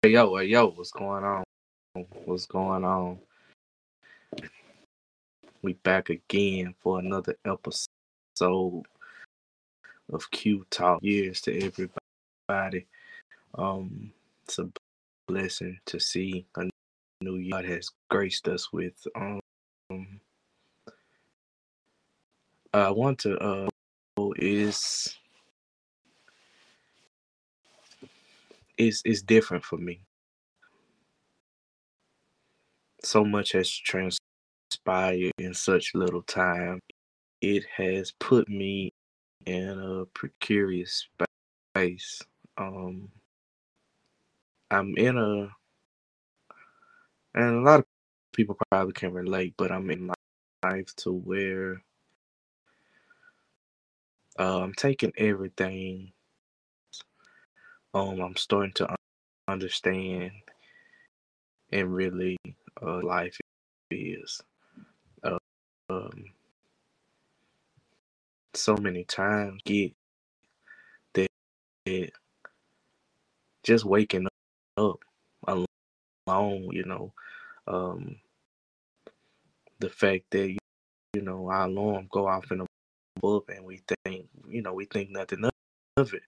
Hey yo, hey yo, what's going on? What's going on? We back again for another episode of Q Talk. Years to everybody. Um, it's a blessing to see a new year God has graced us with. Um, I want to uh is is is different for me. So much has transpired in such little time. It has put me in a precarious space. Um, I'm in a, and a lot of people probably can relate, but I'm in life to where uh, I'm taking everything. Um, I'm starting to understand and really uh, life is. Uh, um, so many times get that, that just waking up alone, you know, um, the fact that you know our alarm go off in the above and we think, you know, we think nothing of it.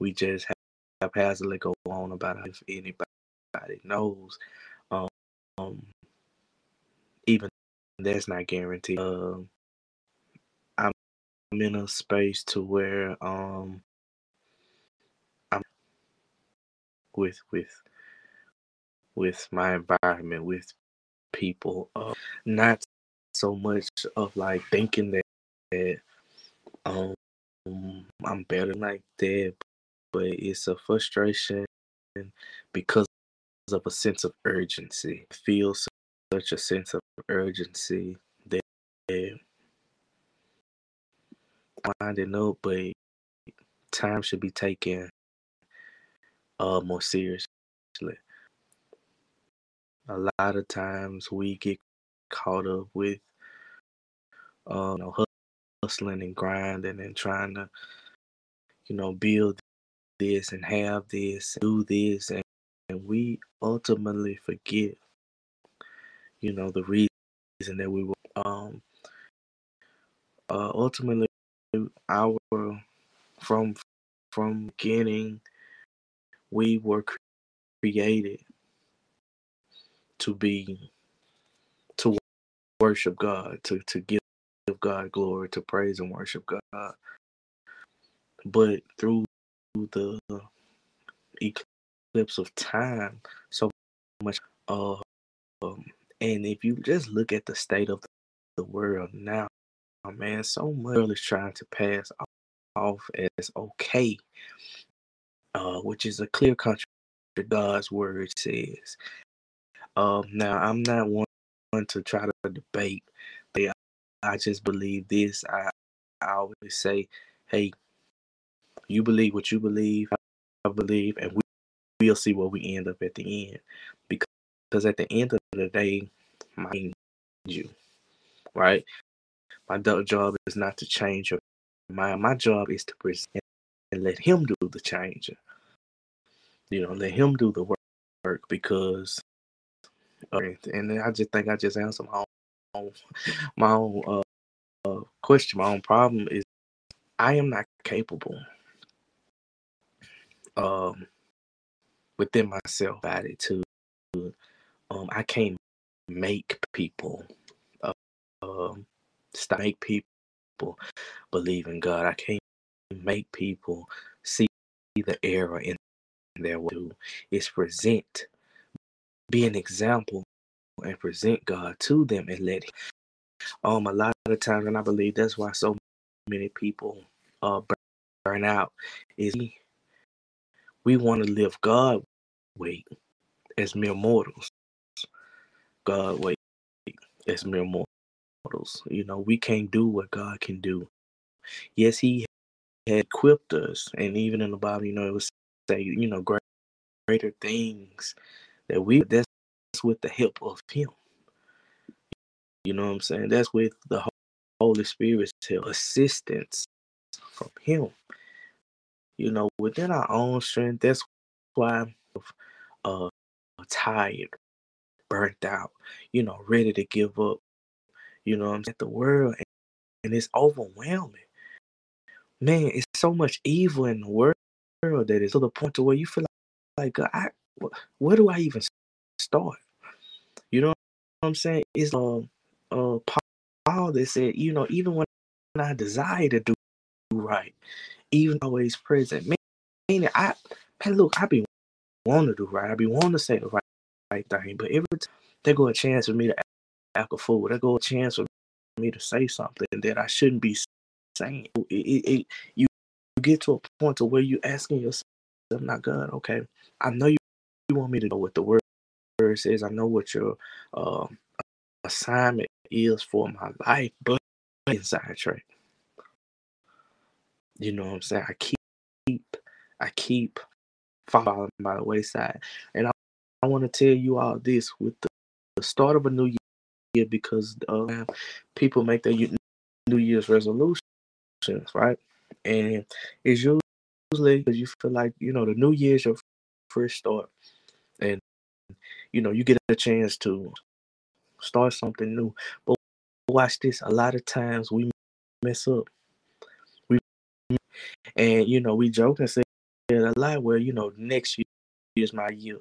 We just have haphazardly go on about if anybody knows. Um, um, even that's not guaranteed. Um, I'm in a space to where um, I'm with with with my environment, with people. Uh, not so much of like thinking that, that um I'm better like that, but it's a frustration because of a sense of urgency. I feel such a sense of urgency that winding up, but time should be taken uh more seriously. A lot of times we get caught up with uh, you know, hustling and grinding and trying to, you know, build this and have this, and do this, and, and we ultimately forget, you know, the reason that we were um uh ultimately our from from beginning we were created to be to worship God, to to give God glory, to praise and worship God. But through the eclipse of time, so much uh um, and if you just look at the state of the world now, man, so much is trying to pass off as okay, uh, which is a clear contradiction God's word says. Um, now I'm not one to try to debate. I just believe this. I, I always say, hey, you believe what you believe. I believe, and we, we'll see where we end up at the end. Because, because at the end of the day, my you, right? My job is not to change your mind. My job is to present and let him do the changing. You know, let him do the work work because, uh, and then I just think I just answered my own, my own uh, uh, question. My own problem is I am not capable um, within myself about um, I can't make people uh, um, make people believe in God. I can't make people see the error in their way. It's present, be an example, and present God to them and let. Him. Um, a lot of times, and I believe that's why so many people uh burn out is we, want to live God way as mere mortals. God way as mere mortals. You know, we can't do what God can do. Yes, He had equipped us, and even in the Bible, you know, it was say, you know, great, greater things that we that's with the help of Him. You know what I'm saying? That's with the Holy Spirit's help, assistance from Him. You know, within our own strength, that's why I'm uh tired, burnt out, you know, ready to give up. You know I'm at The world and it's overwhelming. Man, it's so much evil in the world that is to the point to where you feel like, like I, where do I even start? You know what I'm saying? It's um uh Paul that said, you know, even when I desire to do right, even always present. Meaning I man, look, I be want to do right. I be want to say the right, right thing, but every time there go a chance for me to act a fool, there go a chance for me to say something that I shouldn't be saying. It, it, it, you get to a point to where you asking yourself, I'm "Not God, okay? I know you, you want me to know what the word, word says. I know what your uh, assignment is for my life, but inside track. You know what I'm saying? I keep, I keep falling by the wayside, and I, I want to tell you all this with the, the start of a new year because uh, people make their New Year's resolutions, right? And it's usually because you feel like you know the New Year's your first start, and you know you get a chance to start something new. But watch this: a lot of times we mess up. And you know we joke and say a lot where you know next year is my year.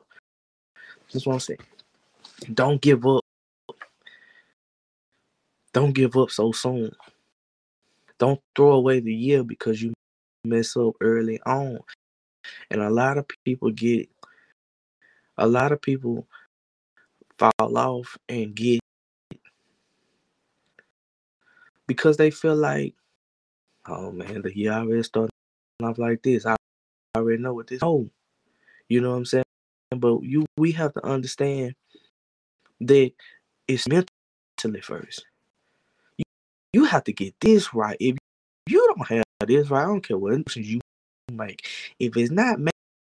Just want to say, don't give up. Don't give up so soon. Don't throw away the year because you mess up early on. And a lot of people get, a lot of people fall off and get because they feel like, oh man, year already started off like this. I already know what this. Oh, you know what I'm saying? But you, we have to understand that it's mentally first. You, you have to get this right. If you don't have this right, I don't care what you make. If it's not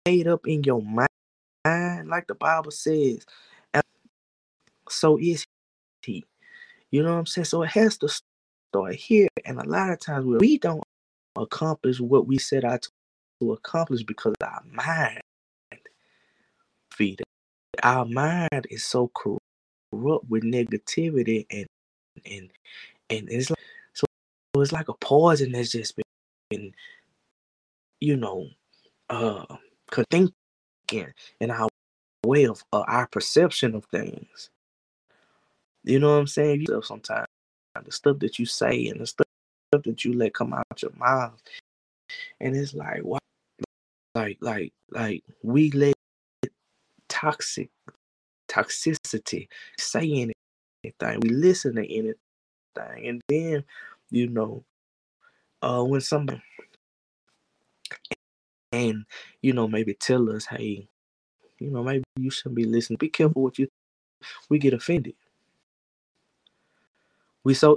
made up in your mind, like the Bible says, so is he. You know what I'm saying? So it has to start here. And a lot of times we don't accomplish what we set out to accomplish because our mind feed it. Our mind is so corrupt with negativity and and and it's like so it's like a poison that's just been, you know uh thinking and our way of uh, our perception of things. You know what I'm saying? You sometimes the stuff that you say and the stuff that you let come out your mouth, and it's like what, like like like we let toxic toxicity say anything. We listen to anything, and then you know, uh, when somebody and you know maybe tell us, hey, you know maybe you shouldn't be listening. Be careful what you. We get offended. We so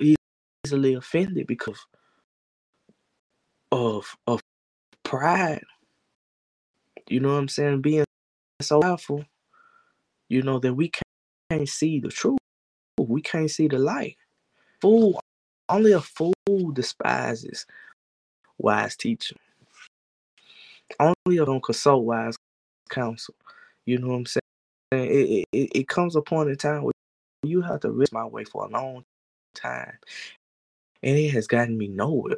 easily offended because of of pride. You know what I'm saying? Being so powerful, you know, that we can't see the truth. We can't see the light. Fool, only a fool despises wise teacher. Only a don't consult wise counsel. You know what I'm saying? It, it, it comes a point in time where you have to risk my way for a long time. And it has gotten me nowhere.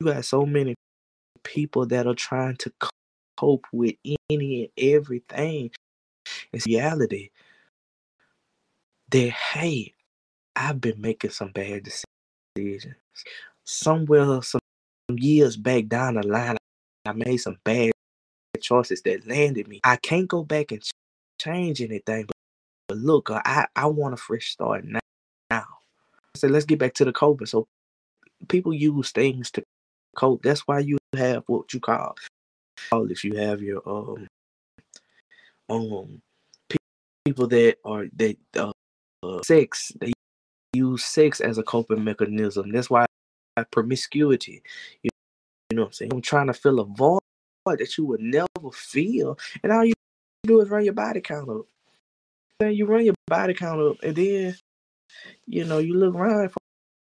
You got so many people that are trying to cope with any and everything. It's reality that, hey, I've been making some bad decisions. Somewhere, some years back down the line, I made some bad choices that landed me. I can't go back and change anything, but, look, I, I want a fresh start now. now. So let's get back to the coping. So people use things to cope. That's why you have what you call if you have your um um people that are that uh, uh, sex they use sex as a coping mechanism. That's why promiscuity. You, you know what I'm saying? I'm trying to fill a void that you would never feel, and all you do is run your body count up. Then you run your body count up, and then you know you look around for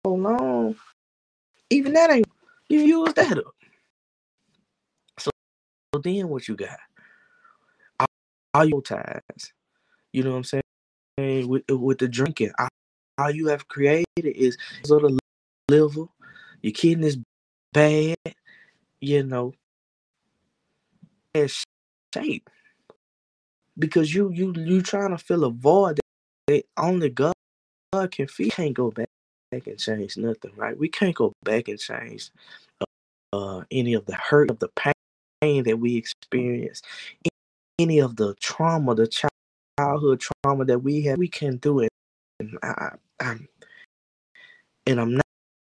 so long. Even that ain't you use that up. So, so then what you got? all your ties. You know what I'm saying? With with the drinking, all you have created is sort of liver. Your kidney is bad. You know, shape because you you you trying to fill a void that only God, can fill. We can't go back and change nothing, right? We can't go back and change uh, any of the hurt of the pain that we experience, any of the trauma, the childhood trauma that we have. We can do it, and I, I'm and I'm not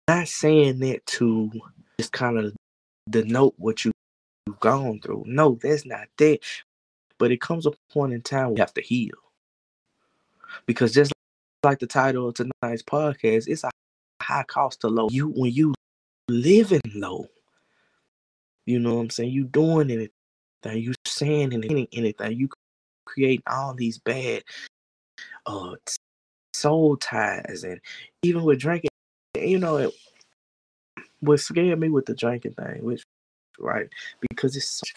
not saying that to just kind of denote what you you've gone through. No, that's not that. But it comes a point in time we have to heal. Because just like the title of tonight's podcast, it's a high cost to low. You when you living low, you know what I'm saying? You doing anything, you saying anything, anything, you create all these bad uh soul ties and even with drinking, you know, it what scared me with the drinking thing, which right? Because it's such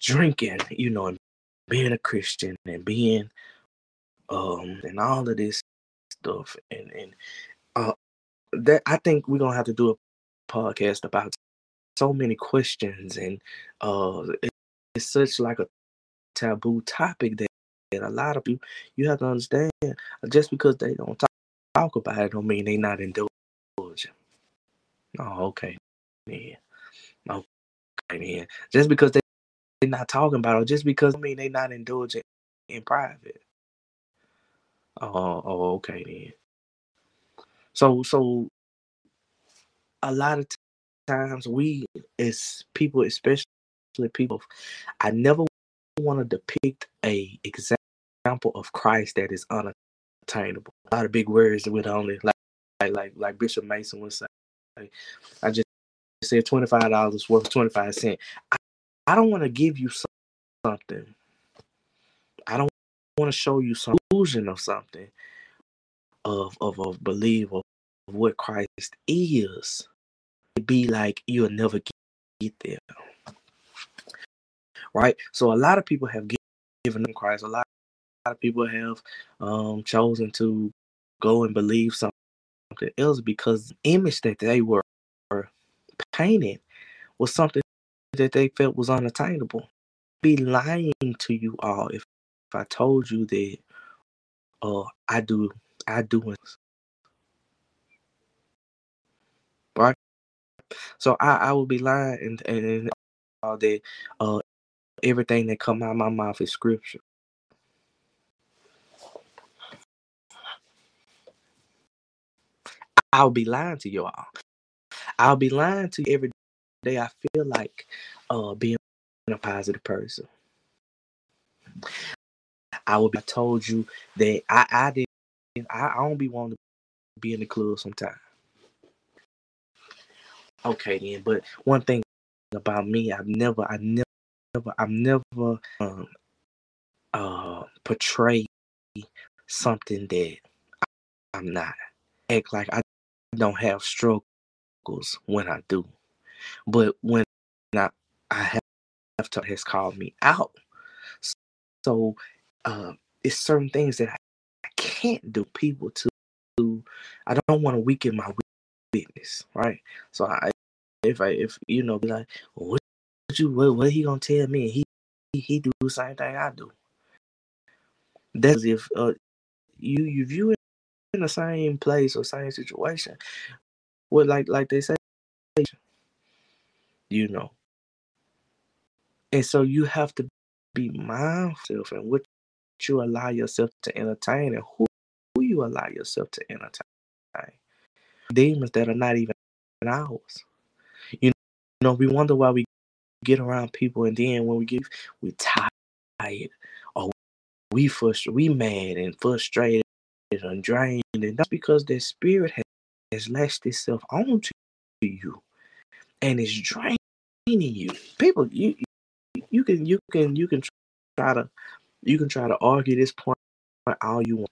drinking, you know, and being a Christian and being um and all of this stuff and and uh that I think we're gonna have to do a podcast about so many questions and uh it, it's such like a taboo topic that, that a lot of people you have to understand just because they don't talk, talk about it don't mean they not indulging. Oh, okay. Yeah. Okay then. Just because they they're not talking about it just because I mean they're not indulging in private. Oh, oh, okay then. So, so a lot of times we as people, especially people, I never want to depict a example of Christ that is unattainable. A lot of big words with only like like like, like Bishop Mason would say. I just said twenty five dollars worth twenty five cent. I, I don't want to give you something. I don't want to show you some illusion of something of of a belief of what Christ is. It'd be like you'll never get there. Right? So a lot of people have given them Christ. A lot, a lot of people have um, chosen to go and believe something else because the image that they were painted was something that they felt was unattainable. Be lying to you all if, if I told you that uh I do I do. Right? So I, I would be lying and, and, all that uh everything that come out of my mouth is scripture. I'll be lying to you all. I'll be lying to you every day. I feel like uh being a positive person. I would be I told you that I I didn't I, I don't be wanting to be in the club sometime. Okay then, but one thing about me, I've never I never I've never um uh portray something that I'm not. Act like I don't have struggles when I do. But when I I have to has called me out. So uh, it's certain things that I, I can't do people to, to I don't want to weaken my witness, right? So I if I if you know be like, what you what, what he gonna tell me? He, he he do the same thing I do. That's if uh you you view it in the same place or same situation. What like like they say, you know. And so you have to be mindful and what you allow yourself to entertain and who, who you allow yourself to entertain. Demons that are not even ours. You know, we wonder why we get around people and then when we get we tired or we frustrated, we mad and frustrated and drained, and that's because their spirit has, has lashed itself onto you and it's draining you. People, you you can you can you can try to you can try to argue this point all you want.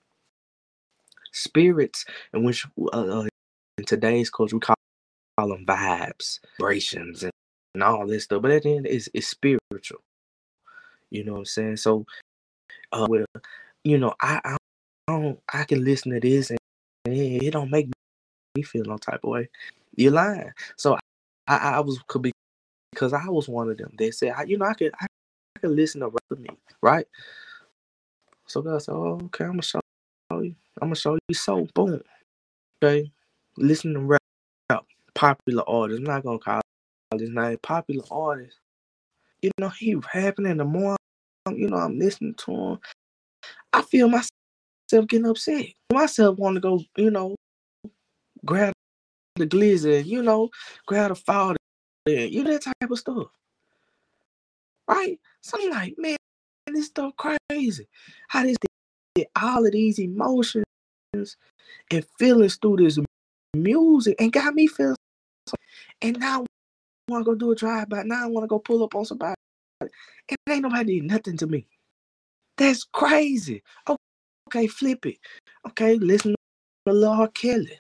Spirits, in which uh, uh, in today's culture we call, call them vibes, vibrations, and, and all this stuff. But at the end, it's, it's spiritual. You know what I'm saying? So, uh, well, you know, I, I don't, I can listen to this and it, it don't make me feel no type of way. You're lying. So I, I was could be because I was one of them. They said, I, you know, I could, I, I could listen to rap me, right? So God said, oh, okay, I'm gonna show you. I'm gonna show you. So boom, okay, listen to rap, popular artists. I'm not gonna call his name, popular artist. You know, he rapping, and the more, you know, I'm listening to him, I feel myself getting upset. Myself want to go, you know, grab the glizzy, you know, grab the fall, you know that type of stuff, right? So I'm like, man, this stuff crazy. How this all of these emotions and feelings through this music and got me feeling. And now I want to go do a drive by. Now I want to go pull up on somebody. And ain't nobody did nothing to me. That's crazy. Okay, flip it. Okay, listen to R. Kelly.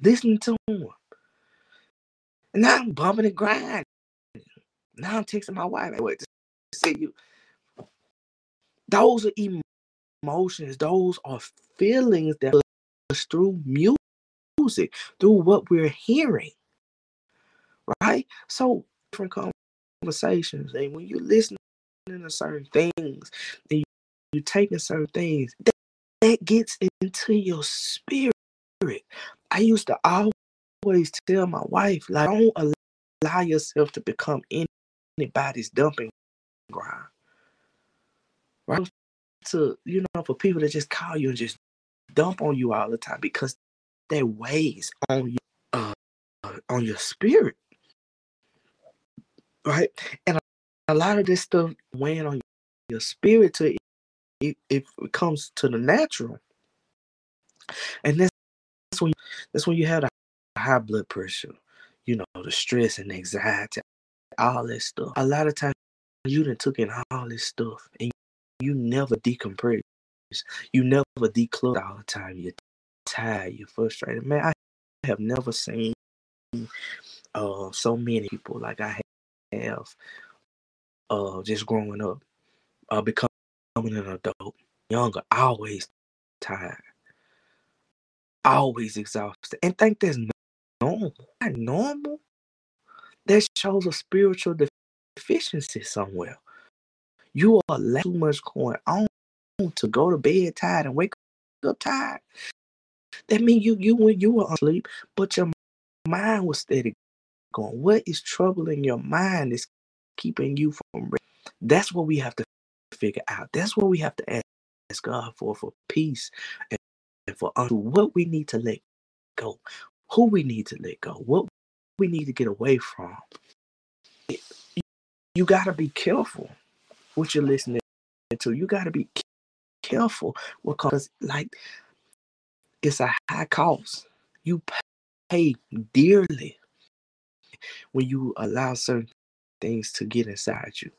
Listen to him. And now I'm bumping and grinding. Now I'm texting my wife. I wait to see you. Those are emotions. Those are feelings that us through music, through what we're hearing. Right? So different conversations. And when you're listening to certain things and you're taking certain things, that, that gets into your spirit. I used to always tell my wife, like, don't allow yourself to become anybody's dumping ground. Right? To, you know, for people to just call you and just dump on you all the time because that weighs on you, uh, on your spirit. Right? And a, lot of this stuff weighing on your spirit to it, it comes to the natural. And that's, that's when that's when you have the high blood pressure, you know, the stress and anxiety, all that stuff. A lot of times you done took in all this stuff and you never decompress. You never declutter all the time. You're tired, you're frustrated. Man, I have never seen uh so many people like I have uh just growing up, uh becoming an adult, younger, always tired, always exhausted, and think that's normal. Not normal. That shows a spiritual deficiency somewhere. You are too much going on to go to bed tired and wake up tired. That means you you when you were asleep, but your mind was steady going. What is troubling your mind is keeping you from rest. That's what we have to figure out. That's what we have to ask God for for peace and for what we need to let go who we need to let go, what we need to get away from. You got to be careful what you're listening to. You got to be careful because, like, it's a high cost. You pay dearly when you allow certain things to get inside you.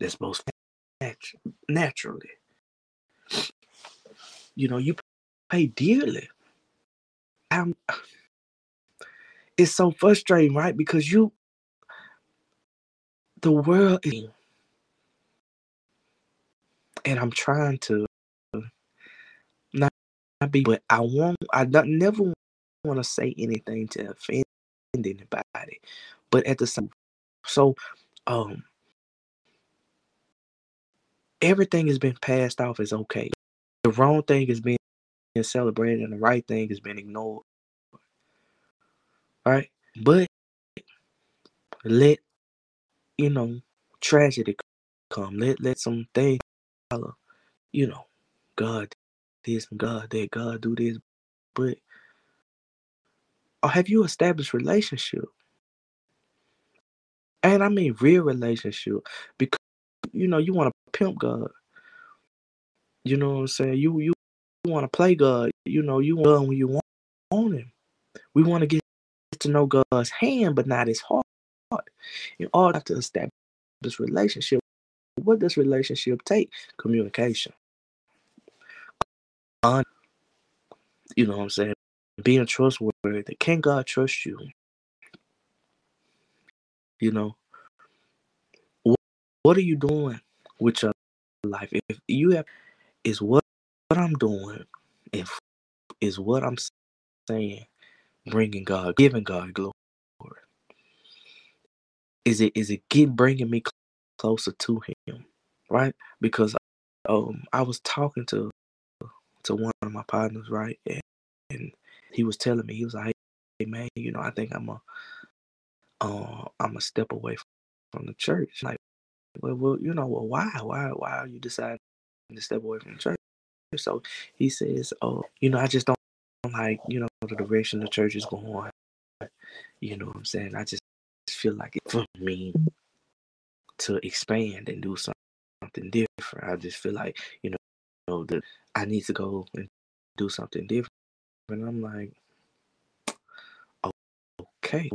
That's most natu- naturally. You know, you pay dearly I'm it's so frustrating, right? Because you the world is and I'm trying to not, not be but I won't I don't never want to say anything to offend anybody. But at the same so um everything has been passed off as okay. The wrong thing celebrated and the right thing has been ignored. Right? But let you know tragedy come. Let let some things. You know, God this and God that, God do this. But or have you established relationship? And I mean real relationship. Because you know, you want to pimp God. You know what I'm saying? You you want to play God. You know, you want when you want, want him. We want to get to know God's hand, but not his heart. In order to establish this relationship, what does relationship take? Communication. You know what I'm saying? Being trustworthy. Can God trust you? You know, what are you doing with your life? If you have, is what, what I'm doing, if is what I'm saying, bringing God, giving God glory. Is it is it get bringing me closer to Him, right? Because um, I was talking to to one of my partners, right, and, and he was telling me he was like, "Hey man, you know, I think I'm a uh, I'm a step away from the church." Like, well, well, you know, well, why, why, why are you deciding to step away from church? So he says, "Oh, you know, I just don't like, you know, the direction the church is going. You know what I'm saying? I just feel like it for me to expand and do something different. I just feel like, you know, you know that I need to go and do something different. And I'm like, okay.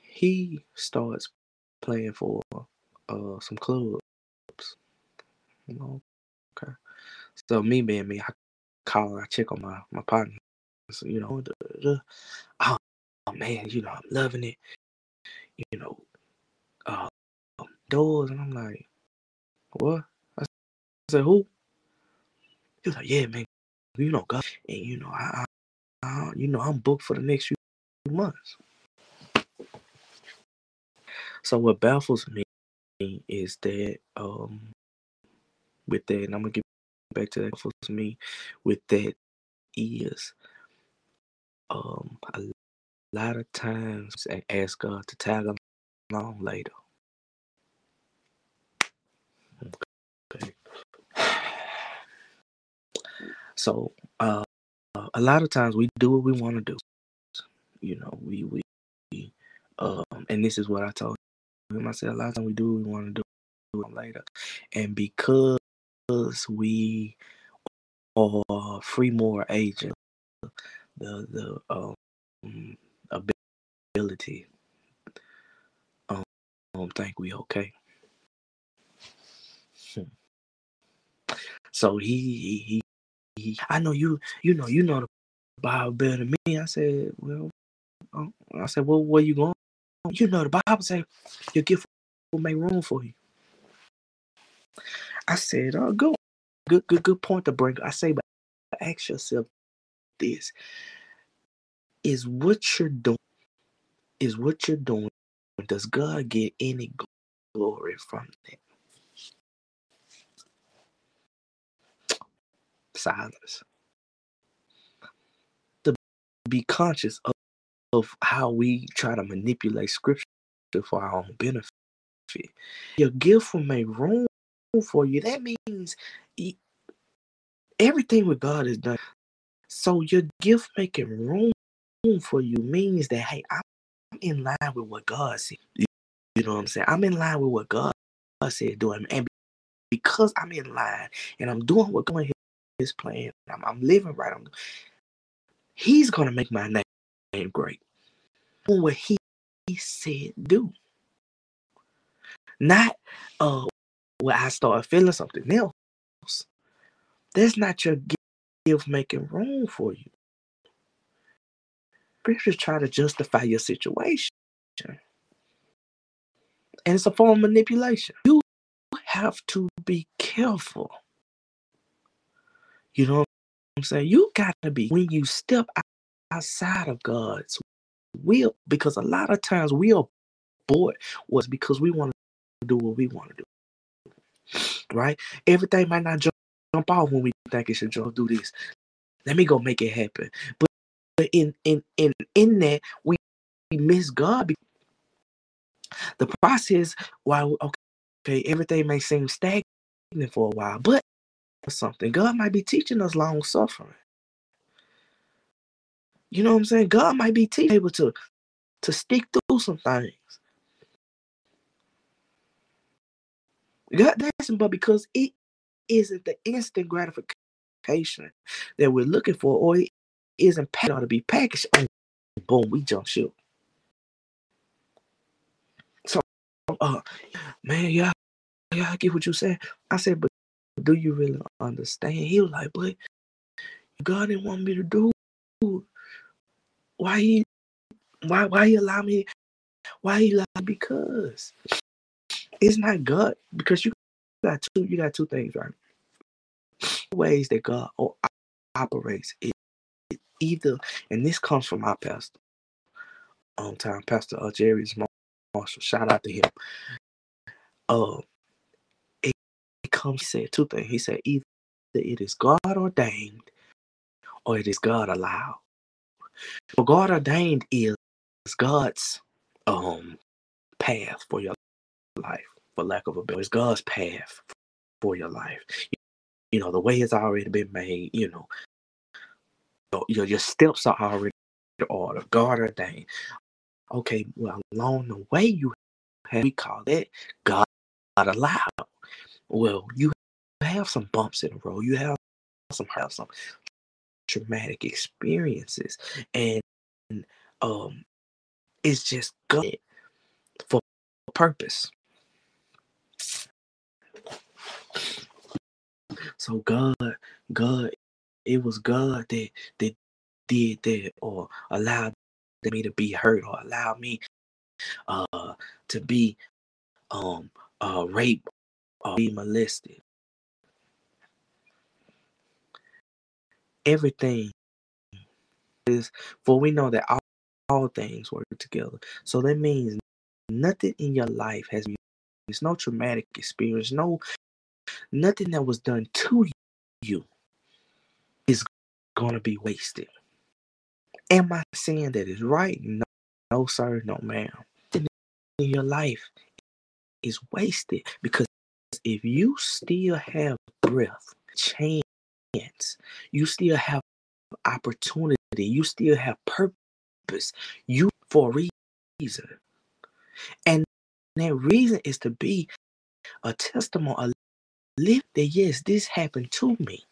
He starts playing for uh some clubs. You know, okay. So me being me, I call, I check on my my partner. So, you know, the, the, oh, oh man, you know, I'm loving it. You know, uh, doors, and I'm like, what? I said, who? He was like, yeah, man, you know, God, and you know, I, I, I, you know, I'm booked for the next few months. So what baffles me is that, um, with that, and I'm gonna get back to that. for me with that is, um, a lot of times I ask God to tag along later. Okay. So uh, a lot of times we do what we want to do. You know, we we, um, and this is what I told him. I said a lot of times we do what we want to do later, and because we are free moral agents, the the um, ability um, um think we okay. Hmm. So he, he he I know you you know you know the Bible better than me. I said, well, um, I said, well, where you going? You know the Bible say your gift will make room for you. I said, oh, good, good, good, good point to bring. I say, but ask yourself this: Is what you're doing? Is what you're doing? Does God get any glory from that? Silence. To be conscious of, of how we try to manipulate scripture for our own benefit. Your gift will make room for you. That means he, everything with God is done. So your gift making room for you means that hey, I'm in line with what God said. You, know what I'm saying? I'm in line with what God said doing, and because I'm in line and I'm doing what God is plan, I'm, I'm living right. I'm, he's gonna make my name great. What he said do, not uh where I start feeling something else. That's not your gift making room for you. Scriptures try to justify your situation. And it's a form of manipulation. You have to be careful. You know what I'm saying? You got to be when you step outside of God's will, because a lot of times we are bored was because we want to do what we want to do right? Everything might not jump, jump off when we think it should jump. Do this. Let me go make it happen. But, but in in in in that we, miss God. The process, while okay, everything may seem stagnant for a while, but something God might be teaching us long suffering. You know what I'm saying? God might be teaching able to to stick through some things. God doesn't, but because it isn't the instant gratification that we're looking for, or it isn't packed ought to be packaged. And boom, we jump ship. So, uh, man, yeah, yeah, I get what you said. I said, but do you really understand? He was like, but God didn't want me to do. Why he, why, why he allow me? Why he allow? Because It's not God because you got two. You got two things, right? Ways that God operates. It, it either, and this comes from my pastor, on time, Pastor uh, Jerry's Marshall. Shout out to him. Uh, it, it comes. He said two things. He said either it is God ordained or it is God allowed. What God ordained is God's um path for your life, for lack of a better. It's God's path for your life. You know, the way has already been made, you know. Your, your steps are already ordered, God ordained. Okay, well, along the way you have we call that God allowed. Well, you have some bumps in the road. You have some have some traumatic experiences, and um, it's just good for purpose. So God, God, it was God that that did that or allowed me to be hurt or allowed me uh to be um uh raped or be molested. Everything is for we know that all, all things work together. So that means nothing in your life has been it's no traumatic experience, no nothing that was done to you is gonna be wasted. Am I saying that is right? No, no, sir, no, ma'am. In your life is wasted because if you still have breath, chance, you still have opportunity, you still have purpose, you for a reason. And that reason is to be a testimony, live that yes, this happened to me.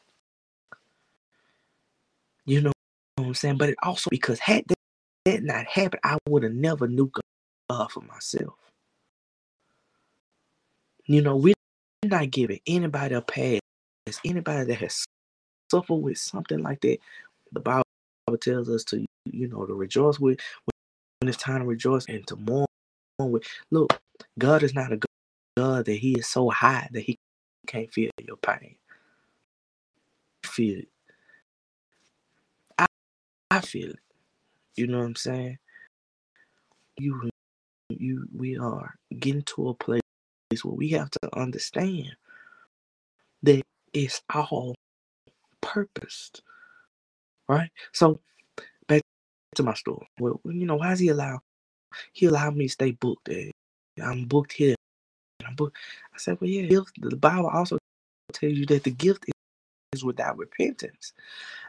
You know what I'm saying? But it also because had that, that not happened, I would have never knew God for myself. You know, we're not giving anybody a pass. Anybody that has suffered with something like that, the Bible tells us to, you know, to rejoice with when it's time to rejoice and to mourn with. Look, God is not a God that He is so high that He can't feel your pain. Feel it. I, I feel it. You know what I'm saying? You, you, we are getting to a place where we have to understand that it's all purposed, right? So back to my story. Well, you know, why does he allow? He allowed me to stay booked. Eh? I'm booked here. I'm booked. I said, well, yeah. The Bible also tells you that the gift is without repentance,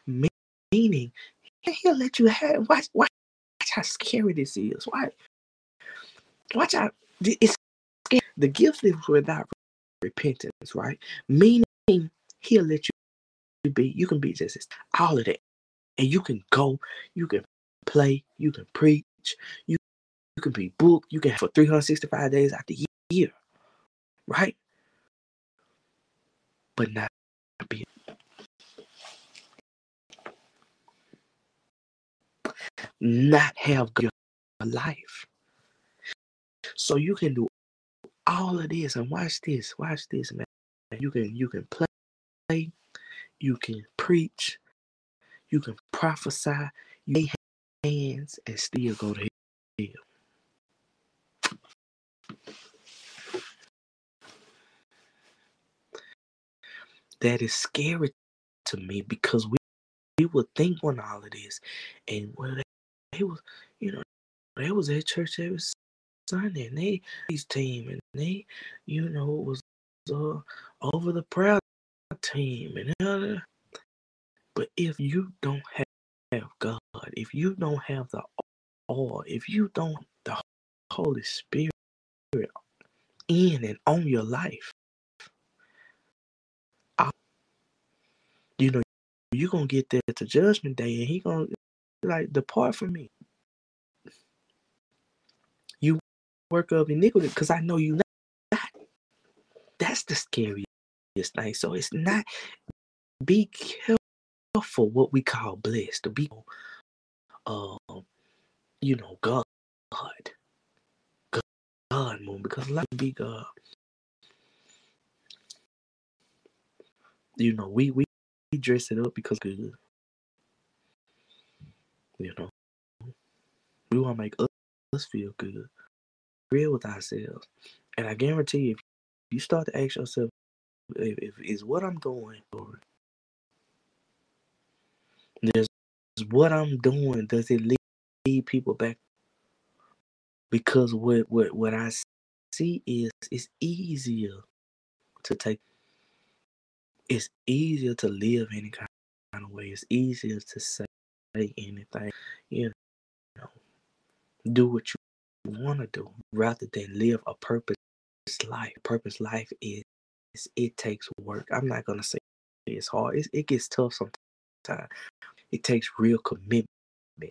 meaning he'll let you have. Watch, watch, watch how scary this is. Watch, watch how it's scary. The gift is without repentance, right? Meaning he'll let you be. You can be just all of that, and you can go. You can play. You can preach. You you can be booked. You can have for 365 days out the year, right? But not be not have your life. So you can do all of this and watch this, watch this, man. You can you can play, you can preach, you can prophesy, you lay hands and still go to hell. That is scary to me because we we would think on all of this, and well, they, they was you know they was at church every Sunday, and they these team, and they you know was uh, over the proud team, and uh, but if you don't have, have God, if you don't have the all, if you don't the Holy Spirit in and on your life, I, you know you're gonna get there to judgment day, and he gonna like depart from me. You work of iniquity, because I know you not. That's the scariest thing. So it's not. Be careful what we call blessed. To be, um, you know, God, God, God move because let be God. You know, we we, we dress it up because good. You know, we want to make us, us feel good, real with ourselves, and I guarantee you, if you start to ask yourself, if, if is what I'm doing, or does what I'm doing, does it lead people back? Because what what what I see is it's easier to take. It's easier to live any kind of way. It's easier to say anything. You know, do what you want to do rather than live a purpose life. Purpose life is it takes work. I'm not gonna say it's hard. It's, it gets tough sometimes. It takes real commitment.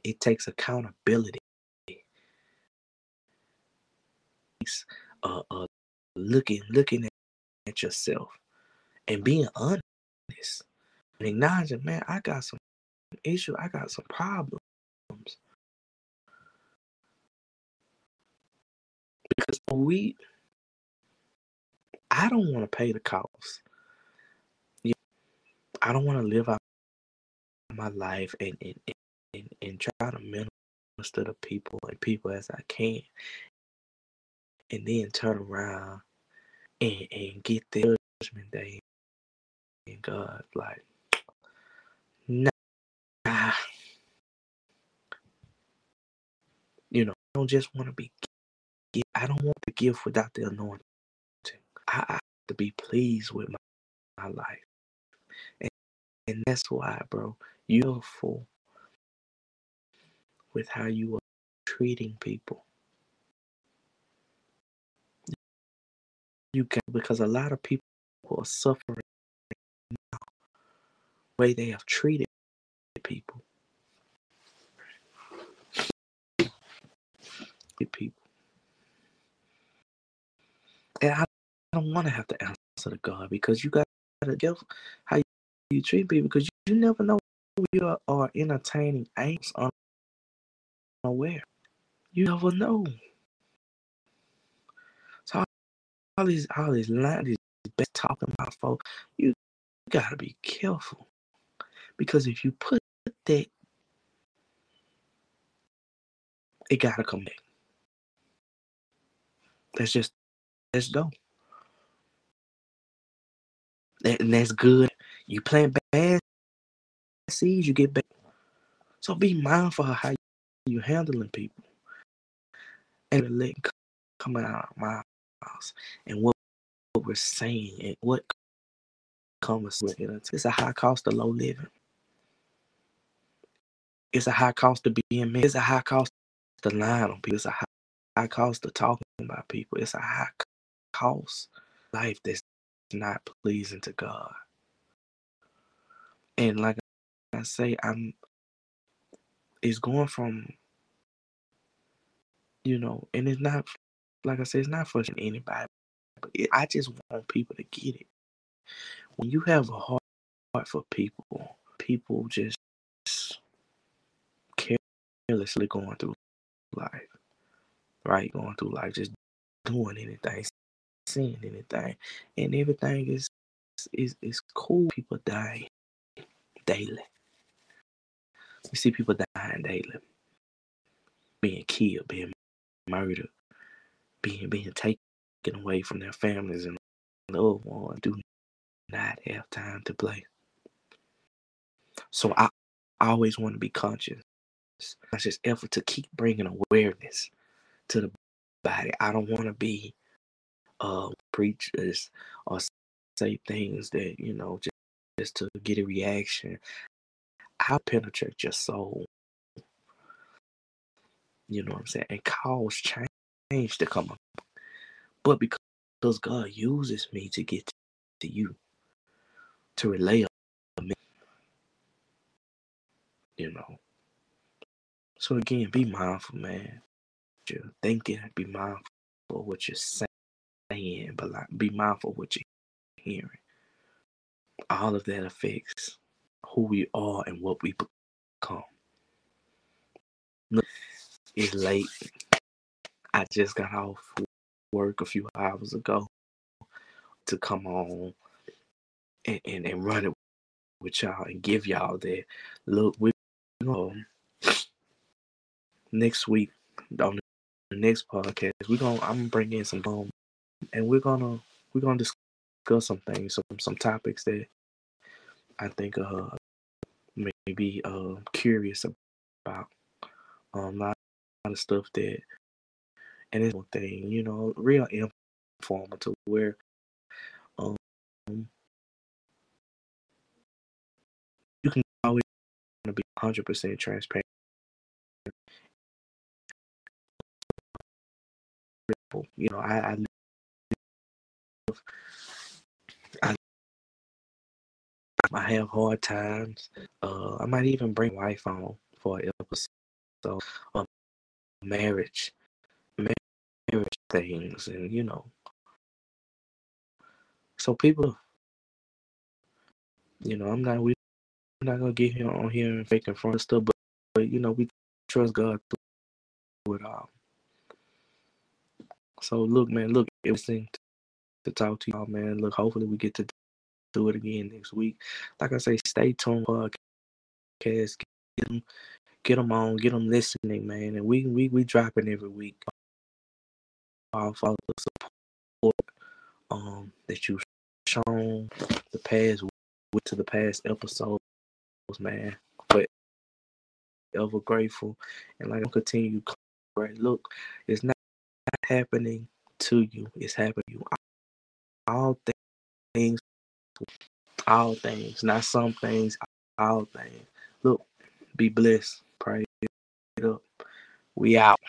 It takes accountability. It's uh, uh looking looking at yourself and being honest and acknowledging, man, I got some issue. I got some problems. Because we, I don't want to pay the cost. I don't want to live out my life and, and, and, and try to minister to the people and people as I can. And then turn around and, and get the judgment day. God, like, nah. You know, I don't just want to be, I don't want the gift without the anointing. I, I have to be pleased with my, my life. And, and that's why, bro, you're full with how you are treating people. You can because a lot of people are suffering way they have treated people. People. And I don't want to have to answer to God because you got to give how you treat people because you, never know who you are entertaining angst unaware. You never know. So all, all these all these lines, these best talking about folks, you gotta be careful because if you put that, it gotta come back. That's just let's go. And that's good. You plant bad seeds, you get bad. So be mindful of how you're handling people. And letting coming out of my house and what, what we're saying and what comes with it. It's a high cost of low living. It's a high cost of being man. It's a high cost to lying on people. It's a high, high cost to talking about people. It's a high cost life that's not pleasing to God. And like I say, I'm it's going from you know, and it's not like I said, it's not for anybody, but it, I just want people to get it. When you have a heart for people, people just carelessly going through life, right? Going through life, just doing anything, seeing anything, and everything is is is cool. People die daily. We see people dying daily, being killed, being murdered, being being taken away from their families and loved ones. Do not have time to play. So I, I always want to be conscious. That's just effort to keep bringing awareness to the body. I don't want to be uh preachers or say things that you know just, just to get a reaction. I penetrate your soul. You know what I'm saying? And cause change to come up. But because God uses me to get to you, to relay a me. you know. So again, be mindful, man. You're thinking, be mindful of what you're saying, but like be mindful of what you're hearing. All of that affects who we are and what we become. It's late. I just got off work a few hours ago to come on and, and, and run it with y'all and give y'all that. Look, we um, next week on the next podcast, we're gonna I'm gonna bring in some um, and we're gonna we're gonna discuss some things, some some topics that I think uh maybe uh curious about. Um, a lot, a lot of stuff that, and it's one thing, you know, real informative where um you can always be 100% transparent. You know, I, I I, I have hard times. Uh, I might even bring wife on for an episode of marriage, marriage things, and you know. So people, you know, I'm not we are not gonna get here on here and fake in front of stuff, but, but you know, we trust God it all. So look, man, look, it was to talk to y'all, man. Look, hopefully we get to do it again next week. Like I say, stay tuned podcast. Get them, get them on, get them listening, man. And we we we dropping every week. All for the support um that you've shown the past to the past episodes, man. But ever grateful and like I'm continue right. Look, it's not happening to you, it's happening to you. All things all things, not some things, all things. Look, be blessed. Pray it up. We out.